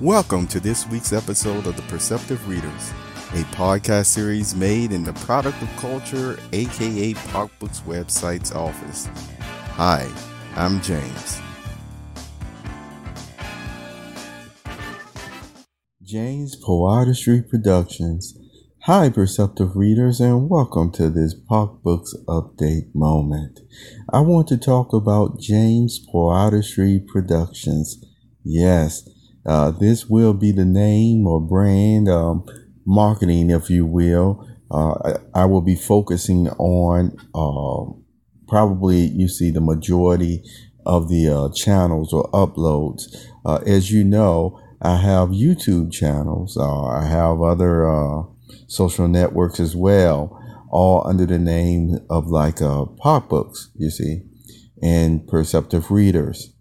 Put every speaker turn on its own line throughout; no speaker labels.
Welcome to this week's episode of The Perceptive Readers, a podcast series made in the Product of Culture, aka Poc Books website's office. Hi, I'm James. James Poe Artistry Productions. Hi, Perceptive Readers, and welcome to this Poc Books update moment. I want to talk about James Poe Artistry Productions. Yes, uh, this will be the name or brand um, marketing, if you will. Uh, I, I, will be focusing on uh, probably you see the majority of the uh, channels or uploads. Uh, as you know, I have YouTube channels. Uh, I have other social networks as well, all under the name of like uh, poc books. You see, and perceptive readers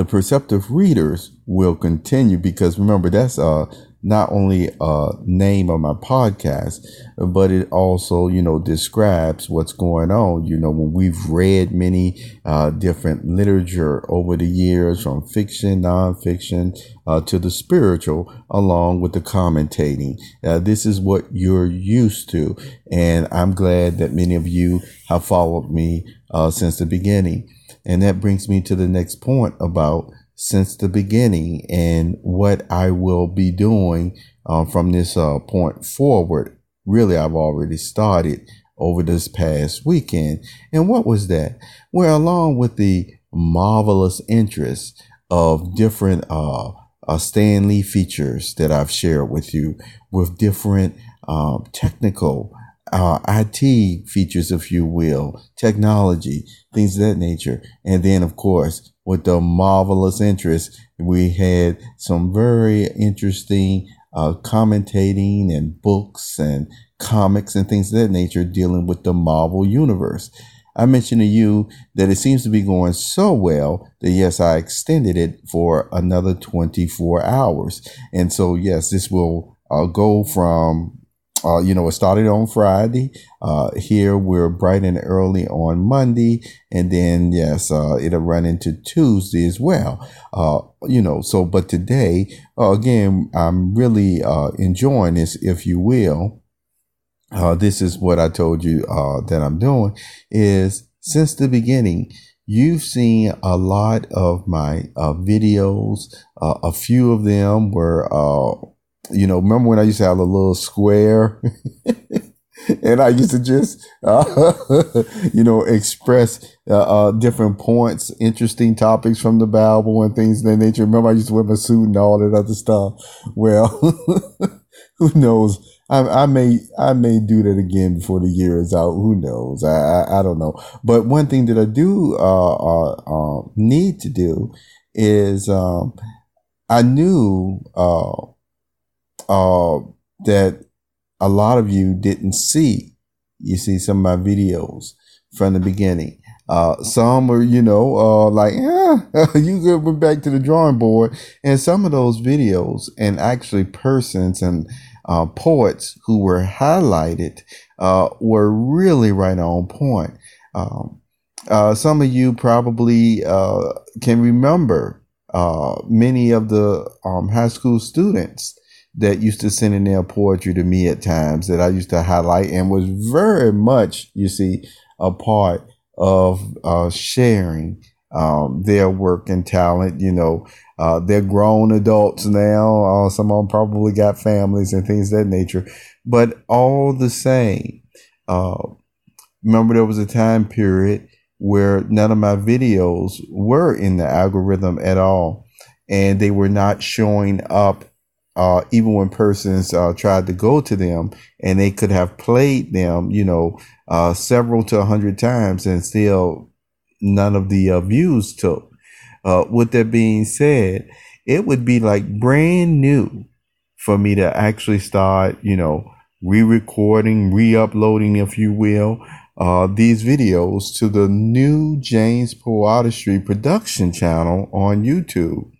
the perceptive readers will continue because remember that's uh not only a name of my podcast, but it also, you know, describes what's going on. You know, when we've read many uh, different literature over the years, from fiction, nonfiction, uh, to the spiritual, along with the commentating. Uh, this is what you're used to. And I'm glad that many of you have followed me uh, since the beginning. And that brings me to the next point about since the beginning and what I will be doing uh, from this uh, point forward. Really, I've already started over this past weekend. And what was that? Well, along with the marvelous interest of different uh, uh, Stan Lee features that I've shared with you with different um, technical uh, IT features, if you will, technology, things of that nature. And then, of course, with the marvelous interest, we had some very interesting uh, commentating and books and comics and things of that nature dealing with the Marvel universe. I mentioned to you that it seems to be going so well that yes, I extended it for another 24 hours. And so, yes, this will uh, go from uh, you know, it started on Friday. Uh, here we're bright and early on Monday, and then yes, uh, it'll run into Tuesday as well. Uh, you know, so but today, uh, again, I'm really uh, enjoying this, if you will. Uh this is what I told you uh that I'm doing is since the beginning. You've seen a lot of my uh videos. a few of them were you know, remember when I used to have a little square and I used to just, uh, you know, express uh, uh, different points, interesting topics from the Bible and things of that nature. Remember I used to wear my suit and all that other stuff. Well, who knows? I, I, may I may do that again before the year is out. Who knows? I I, I don't know. But one thing that I do uh, uh, uh need to do is um, I knew uh, that a lot of you didn't see. You see some of my videos from the beginning. Uh, some are, you know, uh, like, yeah, you go back to the drawing board. And some of those videos and actually persons and uh, poets who were highlighted uh, were really right on point. Um, uh, some of you probably uh, can remember many of the um, high school students that used to send in their poetry to me at times that I used to highlight and was very much, you see, a part of uh, sharing um, their work and talent. You know, uh, they're grown adults now. Uh, some of them probably got families and things that nature. But all the same, uh, remember there was a time period where none of my videos were in the algorithm at all. And they were not showing up uh, even when persons uh, tried to go to them and they could have played them, you know, uh, several to a hundred times and still none of the uh, views took. Uh, with that being said, it would be like brand new for me to actually start, you know, re-recording, re-uploading, if you will, uh, these videos to the new James Poe Artistry production channel on YouTube.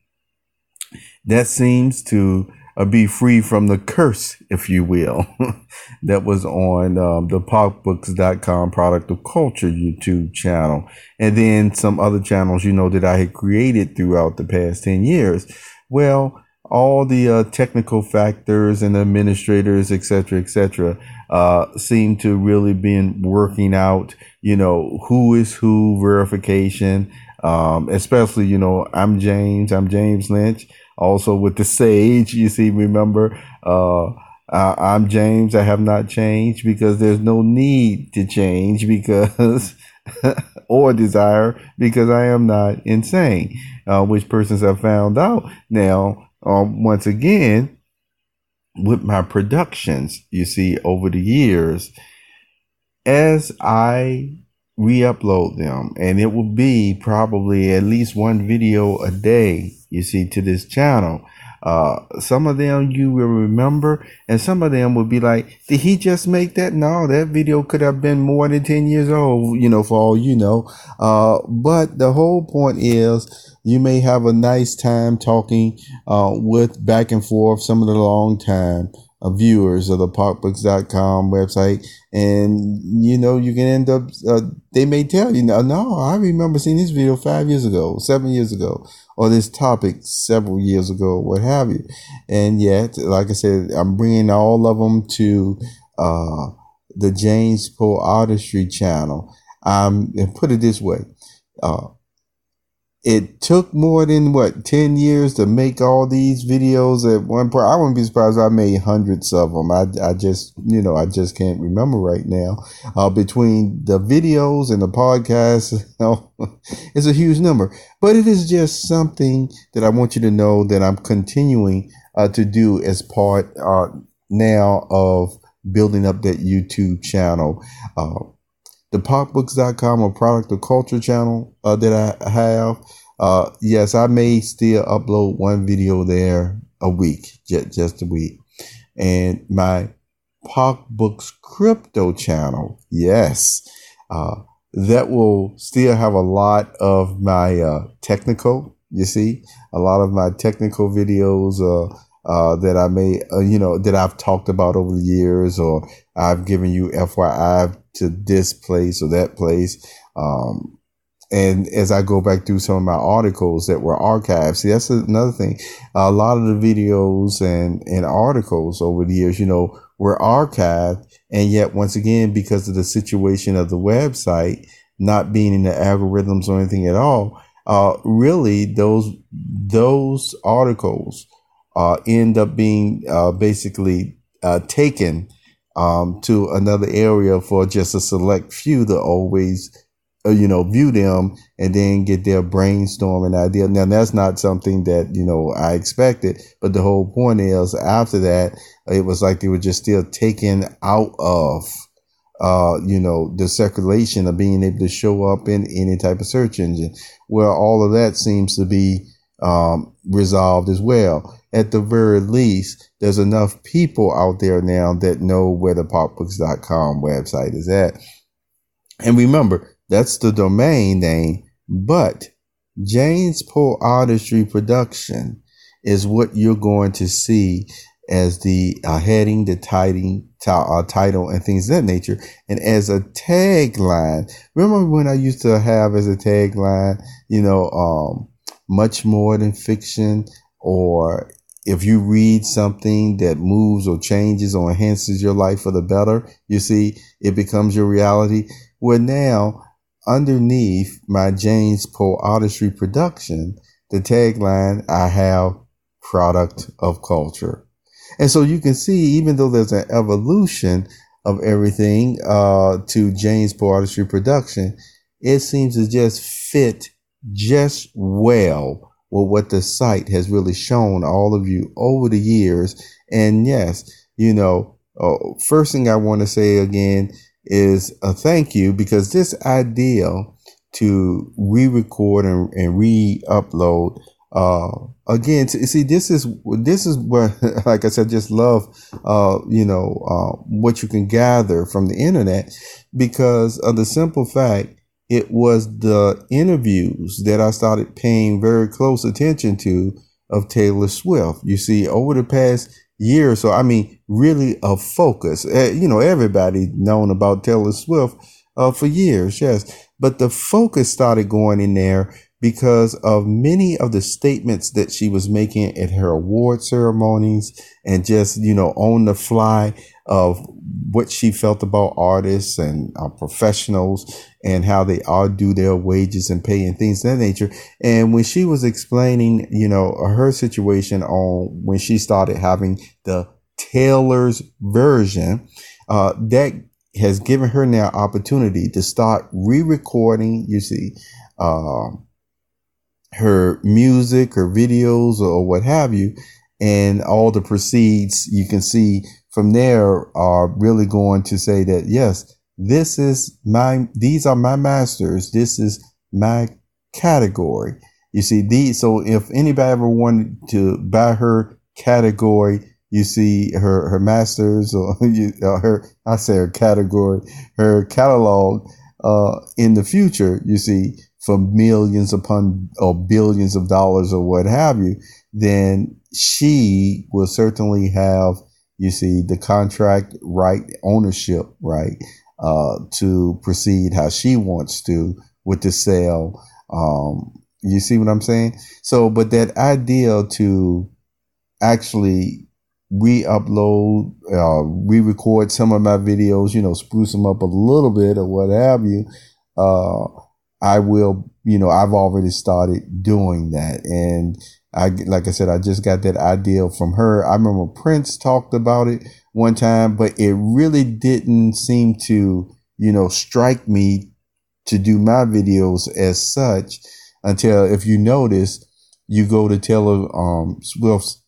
That seems to be free from the curse, if you will, that was on um, the pocbooks.com product of culture YouTube channel. And then some other channels, you know, that I had created throughout the past 10 years. Well, all the uh, technical factors and administrators, et cetera, et cetera, uh, seem to really been working out, you know, who is who verification. Um, especially, you know, I'm James, I'm James Lynch, also with the Sage. You see, remember, uh, I'm James. I have not changed because there's no need to change because, or desire because I am not insane, uh, which persons have found out. Now, um, once again, with my productions, you see, over the years, as I re-upload them, and it will be probably at least one video a day, you see, to this channel. Uh, some of them you will remember, and some of them will be like, "Did he just make that?" No, that video could have been more than ten years old, you know, for all you know. Uh, but the whole point is, you may have a nice time talking uh, with back and forth some of the long time uh, viewers of the PocBooks.com website, and you know you can end up. Uh, they may tell you, "No, no, I remember seeing this video five years ago, seven years ago." or this topic several years ago, what have you. And yet, like I said, I'm bringing all of them to uh, the James Poe Artistry channel. Um, and put it this way, uh, it took more than what 10 years to make all these videos at one point? I wouldn't be surprised i made hundreds of them. I, I just you know i just can't remember right now. Uh, between the videos and the podcasts you know, it's a huge number. But it is just something that i want you to know that i'm continuing uh, to do as part uh, now of building up that youtube channel. Uh, the pocbooks.com or product of culture channel uh, that I have. Uh, yes, I may still upload one video there a week, just, just a week. And my Pock Books crypto channel, yes, uh, that will still have a lot of my uh, technical, you see, a lot of my technical videos uh, uh, that I may, you know, that I've talked about over the years, or I've given you FYI to this place or that place. Um, and as I go back through some of my articles that were archived, see, that's another thing. A lot of the videos and, and articles over the years, you know, were archived. And yet, once again, because of the situation of the website not being in the algorithms or anything at all, uh, really those, those articles, uh, end up being, uh, basically, uh, taken um, to another area for just a select few to always, uh, you know, view them and then get their brainstorming idea. Now, that's not something that, you know, I expected, but the whole point is after that, it was like they were just still taken out of, uh, you know, the circulation of being able to show up in any type of search engine. Well, all of that seems to be um, resolved as well. At the very least, there's enough people out there now that know where the pocbooks.com website is at. And remember, that's the domain name, but James Poe Artistry Production is what you're going to see as the uh, heading, the title, uh, title, and things of that nature. And as a tagline, remember when I used to have as a tagline, you know, um, much more than fiction, or if you read something that moves or changes or enhances your life for the better, you see, it becomes your reality. Well, now, underneath my James Poe Artistry production, the tagline, I have product of culture. And so you can see, even though there's an evolution of everything uh, to James Poe Artistry production, it seems to just fit just well with what the site has really shown all of you over the years. And yes, you know, uh, first thing I want to say again is a thank you because this idea to re-record and, and re-upload uh again see this is this is what like i said just love uh you know uh what you can gather from the internet because of the simple fact it was the interviews that I started paying very close attention to of Taylor Swift. You see, over the past year so, I mean, really a focus. Uh, you know, everybody known about Taylor Swift uh, for years, yes. But the focus started going in there because of many of the statements that she was making at her award ceremonies and just, you know, on the fly of what she felt about artists and uh, professionals and how they all do their wages and pay and things that nature. And when she was explaining, you know, her situation on when she started having the Taylor's version, uh, that has given her now opportunity to start re-recording, you see, uh, her music, her videos, or what have you, and all the proceeds you can see from there are really going to say that yes, this is my, these are my masters. This is my category. You see, these, so if anybody ever wanted to buy her category, you see her, her masters or you, uh, her, I say her category, her catalog, uh, in the future, you see, for millions upon or billions of dollars or what have you, then she will certainly have, you see, the contract right, ownership right, uh, to proceed how she wants to with the sale. Um, you see what I'm saying? So, but that idea to actually re-upload, uh, re-record some of my videos, you know, spruce them up a little bit or what have you, uh, I will, you know, I've already started doing that. And I, like I said, I just got that idea from her. I remember Prince talked about it one time, but it really didn't seem to, you know, strike me to do my videos as such until if you notice, you go to Taylor um, Swift's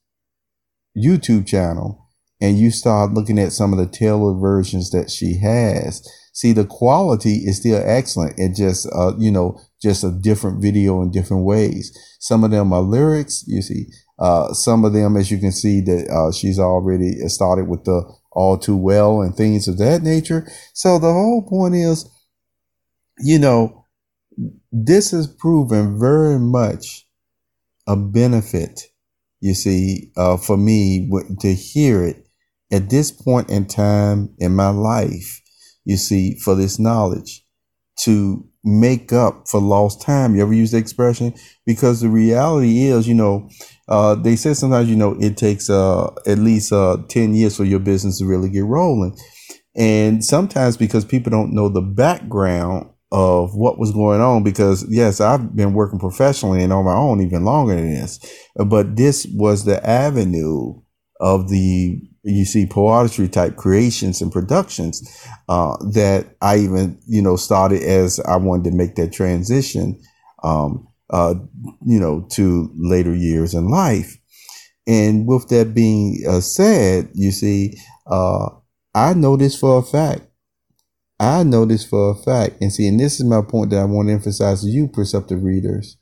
YouTube channel and you start looking at some of the Taylor versions that she has See, the quality is still excellent. It just, uh, you know, just a different video in different ways. Some of them are lyrics, you see. Uh, some of them, as you can see, that uh, she's already started with the all too well and things of that nature. So the whole point is, you know, this has proven very much a benefit, you see, uh, for me to hear it at this point in time in my life you see, for this knowledge to make up for lost time. You ever use the expression? Because the reality is, you know, uh, they say sometimes, you know, it takes uh, at least uh, 10 years for your business to really get rolling. And sometimes because people don't know the background of what was going on, because yes, I've been working professionally and on my own even longer than this, but this was the avenue of the you see poetry type creations and productions uh, that I even you know started as I wanted to make that transition, um, uh, you know, to later years in life. And with that being uh, said, you see, uh, I know this for a fact. I know this for a fact. And see, and this is my point that I want to emphasize to you, perceptive readers.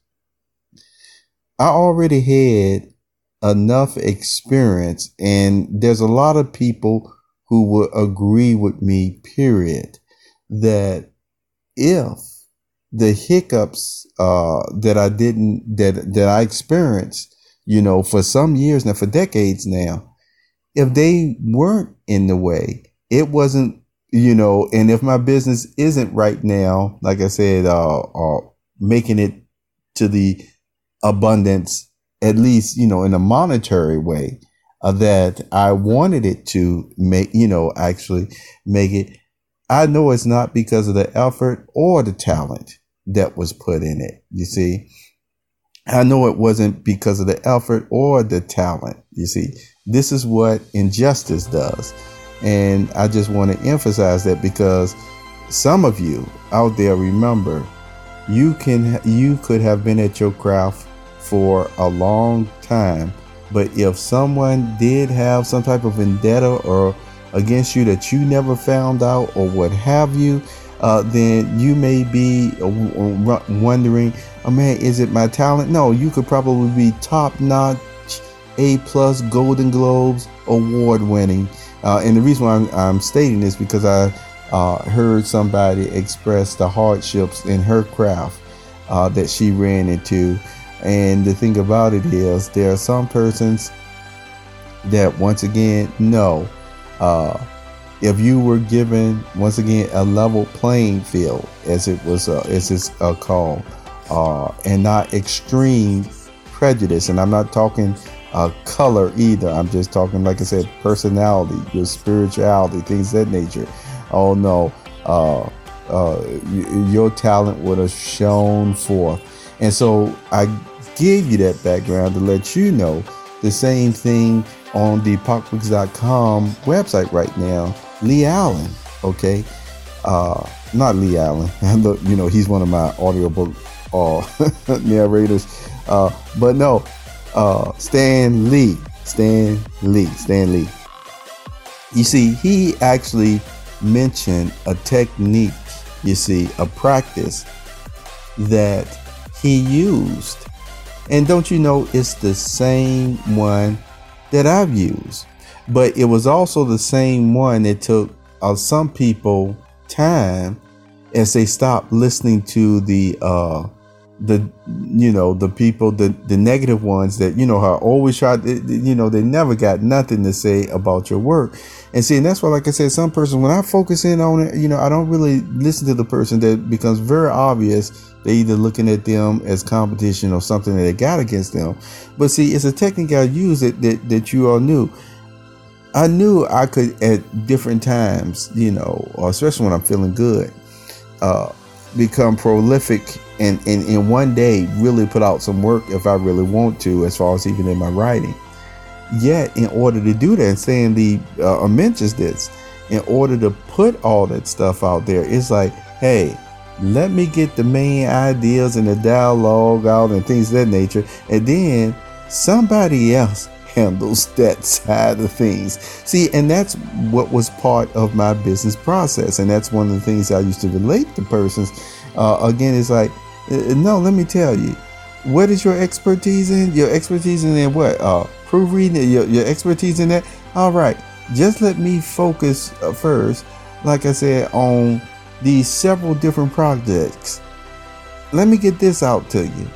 I already had enough experience, and there's a lot of people who would agree with me, period, that if the hiccups uh, that I didn't that that I experienced, you know, for some years now, for decades now, if they weren't in the way, it wasn't, you know, and if my business isn't right now, like I said, uh, uh making it to the abundance at least, you know, in a monetary way, uh, that I wanted it to make, you know, actually make it. I know it's not because of the effort or the talent that was put in it. You see, I know it wasn't because of the effort or the talent. You see, this is what injustice does. And I just want to emphasize that because some of you out there remember you can you could have been at your craft for a long time. But if someone did have some type of vendetta or against you that you never found out or what have you, uh, then you may be wondering, oh man, is it my talent? No, you could probably be top notch, A plus, Golden Globes, award winning. Uh, and the reason why I'm, I'm, stating this because I uh, heard somebody express the hardships in her craft uh, that she ran into. And the thing about it is, there are some persons that, once again, no. Uh, if you were given, once again, a level playing field, as it was, uh, as it's uh, called, uh, and not extreme prejudice. And I'm not talking uh, color either. I'm just talking, like I said, personality, your spirituality, things that nature. Oh no, uh, your talent would have shown forth. And so I gave you that background to let you know the same thing on the pocbooks.com website right now. Lee Allen, okay, uh, not Lee Allen. You know he's one of my audiobook uh, narrators, uh, but no, uh, Stan Lee, Stan Lee, Stan Lee. You see, he actually mentioned a technique. You see, a practice that he used, and don't you know it's the same one that I've used, but it was also the same one that took uh, some people time as they stopped listening to the uh the you know the people the the negative ones that you know are always tried you know they never got nothing to say about your work. And see and that's why like i said some person when i focus in on it you know i don't really listen to the person that becomes very obvious. They either looking at them as competition or something that they got against them. But see it's a technique i use that that, that you all knew. I knew I could at different times, you know, especially when I'm feeling good, uh, become prolific and, and in one day really put out some work if I really want to, as far as even in my writing. Yet, in order to do that, and saying the uh, mentions this, in order to put all that stuff out there, it's like, hey, let me get the main ideas and the dialogue out and things of that nature, and then somebody else handles that side of things. See, and that's what was part of my business process. And that's one of the things I used to relate to persons. Uh, again, it's like, uh, no, let me tell you, what is your expertise in? Your expertise in what? Uh, proofreading, your, your expertise in that? All right, just let me focus uh, first, like I said, on these several different projects. Let me get this out to you.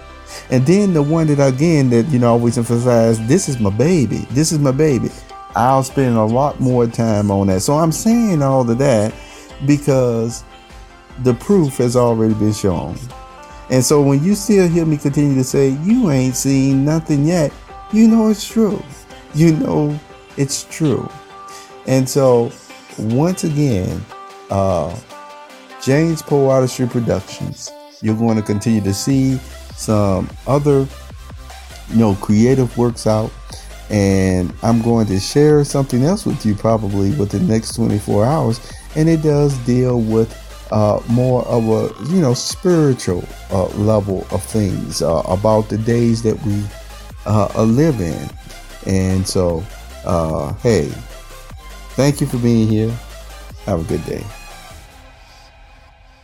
And then the one that again that you know I always emphasize, this is my baby. This is my baby. I'll spend a lot more time on that. So I'm saying all of that because the proof has already been shown. And so when you still hear me continue to say you ain't seen nothing yet, you know it's true. You know it's true. And so once again, uh James Artistry Productions, you're going to continue to see some other you know creative works out. And I'm going to share something else with you probably within the next 24 hours. And it does deal with uh, more of a you know spiritual uh, level of things uh, about the days that we uh, live in. And so uh, hey thank you for being here. Have a good day